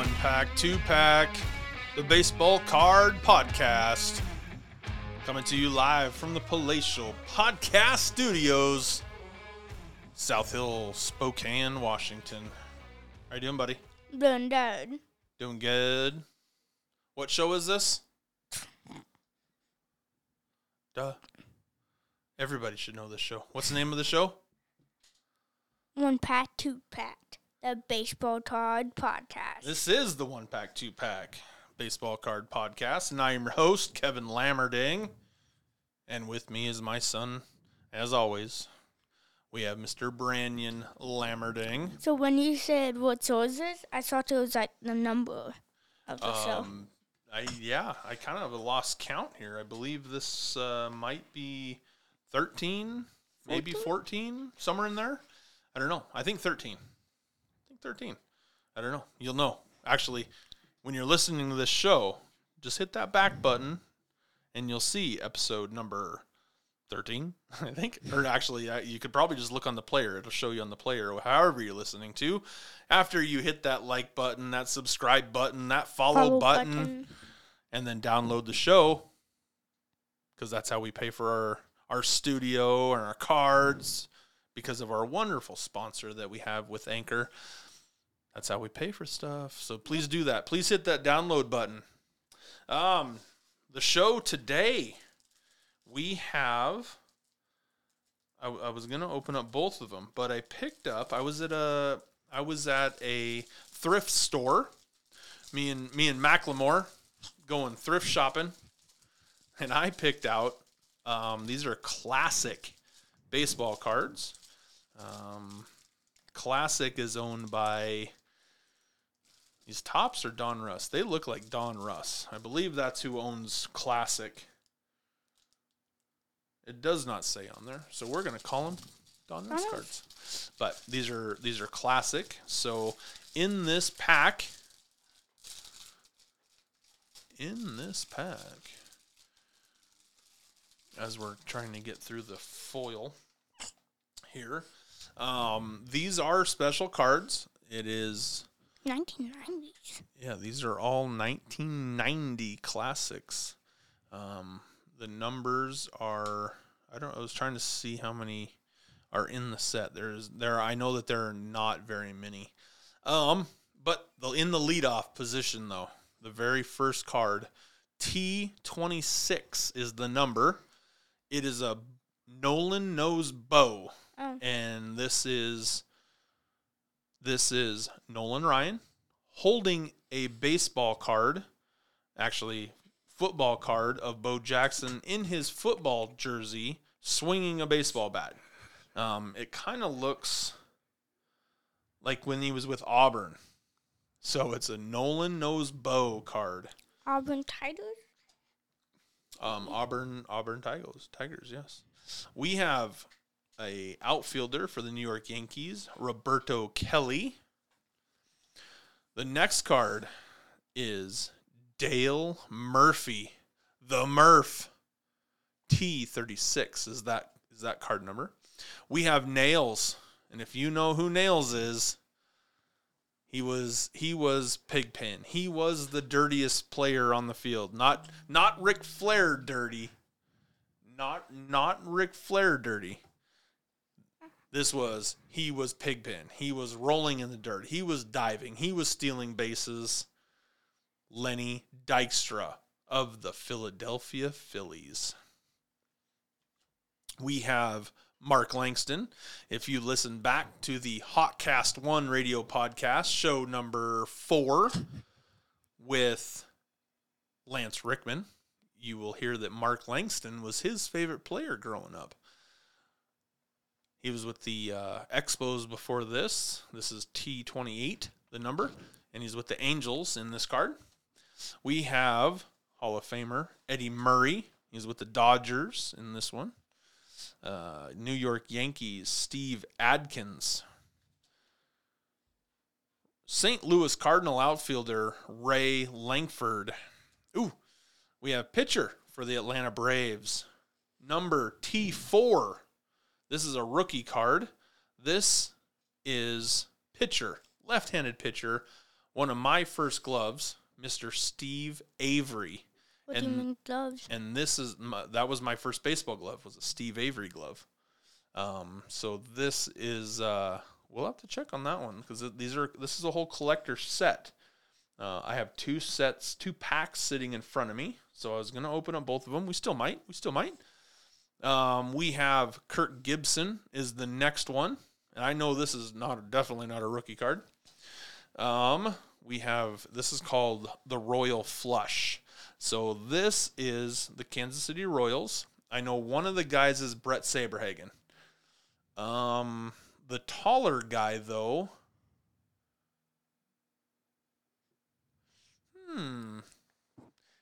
One pack, two pack, the baseball card podcast. Coming to you live from the Palatial Podcast Studios, South Hill, Spokane, Washington. How you doing, buddy? Doing good. Doing good. What show is this? Duh. Everybody should know this show. What's the name of the show? One pack, two pack. The baseball card podcast. This is the One Pack, Two Pack Baseball Card Podcast, and I am your host, Kevin Lammerding. And with me is my son, as always. We have Mr. Branyan Lammerding. so when you said what show is this, I thought it was like the number of the show. Um, I yeah, I kind of lost count here. I believe this uh, might be thirteen, maybe fourteen, somewhere in there. I don't know. I think thirteen. I think thirteen. I don't know. You'll know. Actually, when you're listening to this show, just hit that back button, and you'll see episode number. 13 i think or actually you could probably just look on the player it'll show you on the player however you're listening to after you hit that like button that subscribe button that follow, button, and then download the show because that's how we pay for our our studio and our cards because of our wonderful sponsor that we have with Anchor. That's how we pay for stuff. So please do that. Please hit that download button. Um, the show today we have. I, I was gonna open up both of them, but I picked up. I was at a. I was at a thrift store. Me and me and Macklemore going thrift shopping, and I picked out. Um, these are classic baseball cards. Um, classic is owned by. These tops are Donruss. They look like Donruss. I believe that's who owns Classic. It does not say on there, so we're gonna call them Donruss Russ. cards. But these are these are classic. So in this pack, in this pack, as we're trying to get through the foil here, um, these are special cards. It is 1990s. yeah, these are all 1990 classics. Um, the numbers are I don't I was trying to see how many are in the set. There's there I know that there are not very many. Um, but the in the leadoff position though, the very first card, T26 is the number. It is a Nolan knows Bo Oh, and this is this is Nolan Ryan holding a baseball card, actually football card of Bo Jackson in his football jersey, swinging a baseball bat. Um, it kind of looks like when he was with Auburn. So it's a Nolan knows Bo card. Auburn Tigers. Um, Auburn, Auburn Tigers, Tigers, yes. We have a outfielder for the New York Yankees, Roberto Kelly. The next card is Dale Murphy, the Murph. T thirty six is that is that card number. We have Nails, and if you know who Nails is, he was he was Pigpen. He was the dirtiest player on the field. Not not Ric Flair dirty. Not not Ric Flair dirty. This was he was Pigpen. He was rolling in the dirt. He was diving. He was stealing bases. Lenny Dykstra of the Philadelphia Phillies. We have Mark Langston. If you listen back to the Hotcast One radio podcast, show number four with Lance Rickman, you will hear that Mark Langston was his favorite player growing up. He was with the uh, Expos before this. This is T28, the number, and he's with the Angels in this card. We have Hall of Famer Eddie Murray. He's with the Dodgers in this one. Uh, New York Yankees Steve Adkins. St. Louis Cardinal outfielder Ray Lankford. Ooh, we have pitcher for the Atlanta Braves, number T4. This is a rookie card. This is pitcher, left handed pitcher, one of my first gloves, Mr. Steve Avery. What do you And- mean gloves? and this is my, that was my first baseball glove was a Steve Avery glove. Um, so this is uh, we'll have to check on that one because these are this is a whole collector set. Uh, I have two sets, two packs sitting in front of me, so I was gonna open up both of them. We still might, we still might. Um, we have Kirk Gibson is the next one, and I know this is not definitely not a rookie card. Um, we have this is called the Royal Flush. So this is the Kansas City Royals. I know one of the guys is Bret Saberhagen. Um, the taller guy though. Hmm.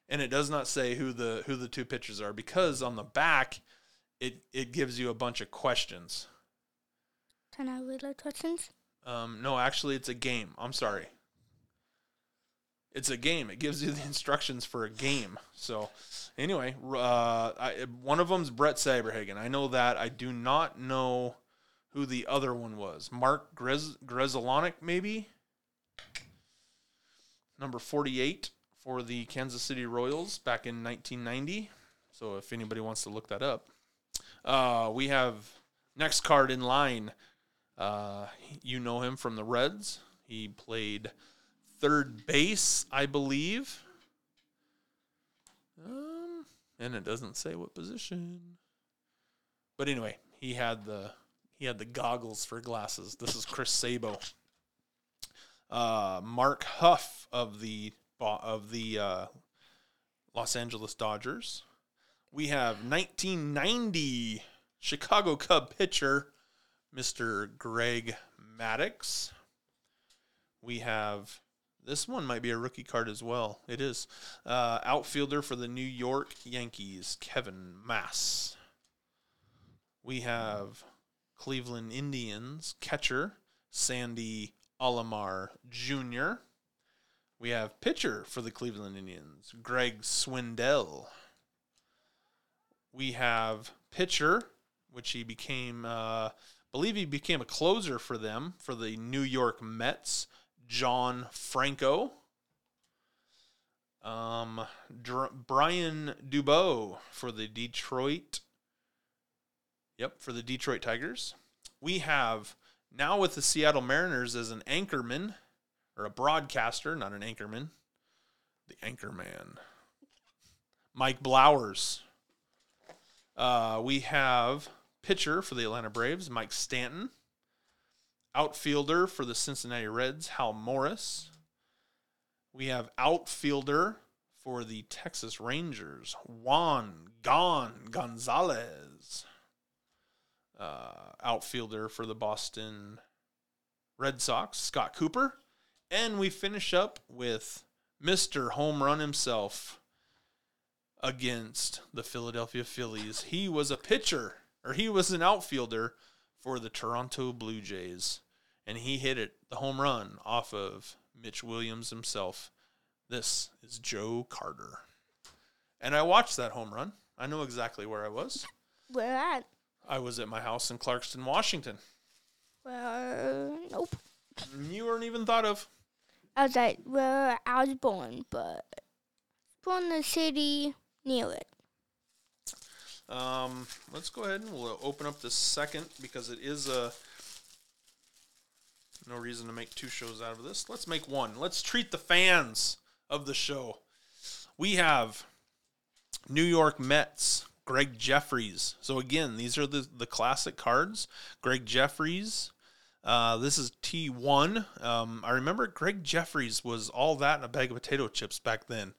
And it does not say who the who the two pitchers are because on the back, it it gives you a bunch of questions. Can I read the questions? Um, no, actually, it's a game. I'm sorry. It's a game. It gives you the instructions for a game. So, anyway, uh, I, one of them's Bret Saberhagen. I know that. I do not know who the other one was. Mark Grez Grezolonic, maybe number 48 for the Kansas City Royals back in 1990. So, if anybody wants to look that up, uh, we have next card in line. Uh, you know him from the Reds. He played third base, I believe. Um, and it doesn't say what position. But anyway, he had the he had the goggles for glasses. This is Chris Sabo. Uh, Mark Huff of the of the uh, Los Angeles Dodgers. We have 1990 Chicago Cub pitcher Mr. Greg Maddux. We have this one might be a rookie card as well. It is uh, outfielder for the New York Yankees, Kevin Maas. We have Cleveland Indians catcher Sandy Alomar Jr. We have pitcher for the Cleveland Indians, Greg Swindell. We have pitcher, which he became, uh, believe he became a closer for them for the New York Mets, John Franco. Um, Dr- Brian DuBois for the Detroit. Yep, for the Detroit Tigers. We have now with the Seattle Mariners as an anchorman or a broadcaster, not an anchorman. The anchorman. Mike Blowers. Uh, we have pitcher for the Atlanta Braves, Mike Stanton. Outfielder for the Cincinnati Reds, Hal Morris. We have outfielder for the Texas Rangers, Juan Gon Gonzalez. Uh, outfielder for the Boston Red Sox, Scott Cooper. And we finish up with Mr. Home Run himself against the Philadelphia Phillies. He was a pitcher, or he was an outfielder for the Toronto Blue Jays. And he hit it, the home run, off of Mitch Williams himself. This is Joe Carter. And I watched that home run. I know exactly where I was. Where at? I was at my house in Clarkston, Washington. Well, nope. You weren't even thought of. I was like where I was born, but born in the city near it. Um, let's go ahead and we'll open up the second because it is a. No reason to make two shows out of this. Let's make one. Let's treat the fans of the show. We have New York Mets, Gregg Jefferies. So again, these are the the classic cards. Gregg Jefferies. Uh, this is T1. Um, I remember Gregg Jefferies was all that in a bag of potato chips back then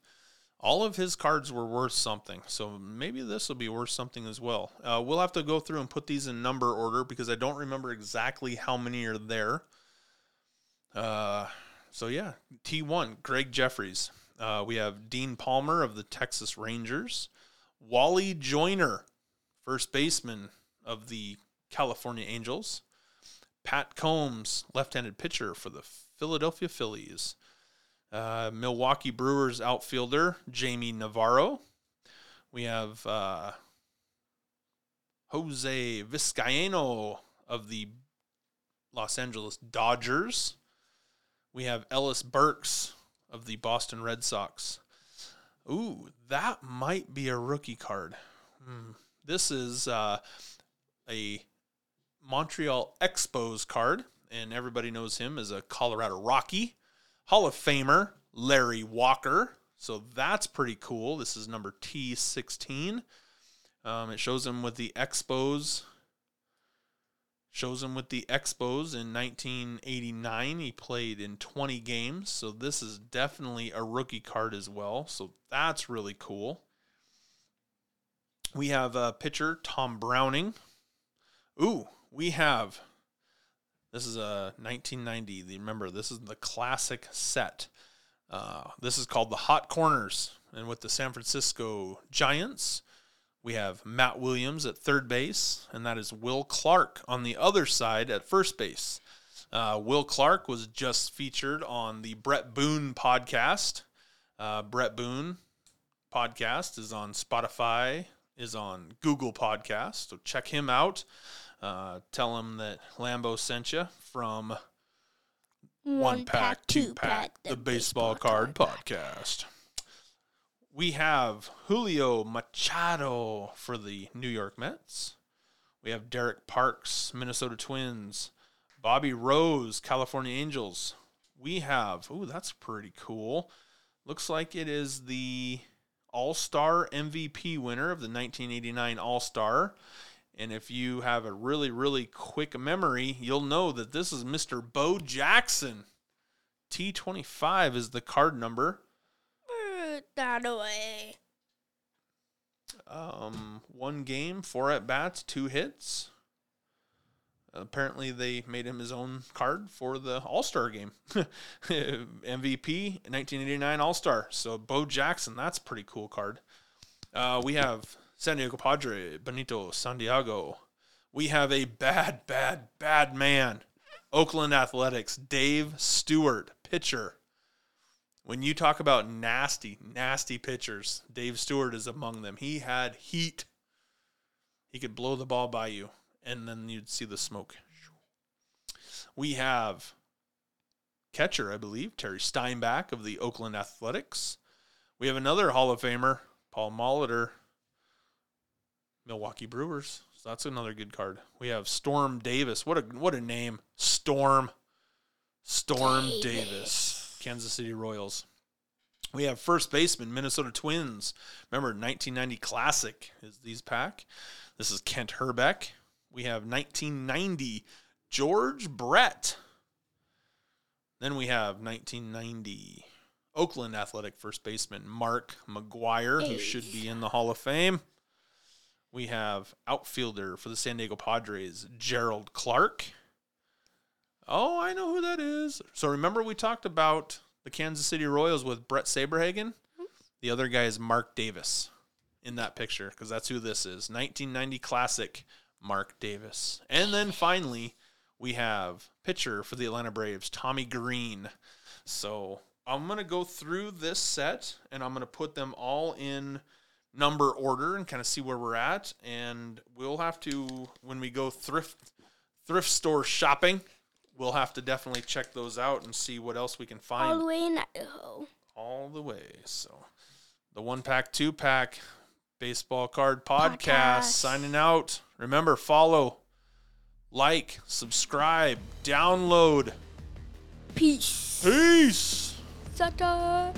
all of his cards were worth something. So maybe this will be worth something as well. Uh, we'll have to go through and put these in number order because I don't remember exactly how many are there. Uh, so yeah, T1, Gregg Jefferies. Uh, we have Dean Palmer of the Texas Rangers, Wally Joyner, first baseman of the California Angels, Pat Combs, left-handed pitcher for the Philadelphia Phillies. Uh, Milwaukee Brewers outfielder Jamie Navarro. We have uh, Jose Vizcaino of the Los Angeles Dodgers. We have Ellis Burks of the Boston Red Sox. Ooh, that might be a rookie card. Hmm. This is uh, a Montreal Expos card, and everybody knows him as a Colorado Rocky. Hall of Famer Larry Walker. So that's pretty cool. This is number T16. Um, it shows him with the Expos. Shows him with the Expos in 1989. He played in 20 games. So this is definitely a rookie card as well. So that's really cool. We have a pitcher, Tom Browning. Ooh, we have. This is a 1990. Remember, this is the classic set. Uh, this is called the Hot Corners. And with the San Francisco Giants, we have Matt Williams at third base, and that is Will Clark on the other side at first base. Uh, Will Clark was just featured on the Bret Boone podcast. Uh, Bret Boone podcast is on Spotify, is on Google Podcast, so check him out. Uh, tell him that Lambo sent you from One Pack, Two Pack, the Baseball Card Podcast. We have Julio Machado for the New York Mets. We have Derek Parks, Minnesota Twins. Bobby Rose, California Angels. We have, oh, that's pretty cool. Looks like it is the All Star MVP winner of the 1989 All Star. And if you have a really, really quick memory, you'll know that this is Mr. Bo Jackson. T25 is the card number. Put that away. Um, one game, four at bats, two hits. Apparently, they made him his own card for the All Star game. MVP 1989 All Star. So, Bo Jackson, that's pretty cool card. Uh, we have San Diego Padre, Benito Santiago. We have a bad, bad, bad man. Oakland Athletics, Dave Stewart, pitcher. When you talk about nasty, nasty pitchers, Dave Stewart is among them. He had heat. He could blow the ball by you, and then you'd see the smoke. We have catcher, I believe, Terry Steinbach of the Oakland Athletics. We have another Hall of Famer, Paul Molitor, Milwaukee Brewers. So that's another good card. We have Storm Davis. What a what a name. Storm. Storm Davis. Davis. Kansas City Royals. We have first baseman, Minnesota Twins. Remember, 1990 Classic is these pack. This is Kent Hrbek. We have 1990 George Brett. Then we have 1990 Oakland Athletic first baseman Mark McGwire, who should be in the Hall of Fame. We have outfielder for the San Diego Padres, Jerald Clark. Oh, I know who that is. So remember we talked about the Kansas City Royals with Bret Saberhagen? The other guy is Mark Davis in that picture because that's who this is. 1990 classic Mark Davis. And then finally, we have pitcher for the Atlanta Braves, Tommy Greene. So I'm going to go through this set and I'm going to put them all in number order and kind of see where we're at. And we'll have to, when we go thrift thrift store shopping, we'll have to definitely check those out and see what else we can find All the way in Idaho. all the way. So, the one pack, two pack baseball card podcast, Podcast. signing out. Remember, follow, like, subscribe, download. Peace. Peace. Sucker.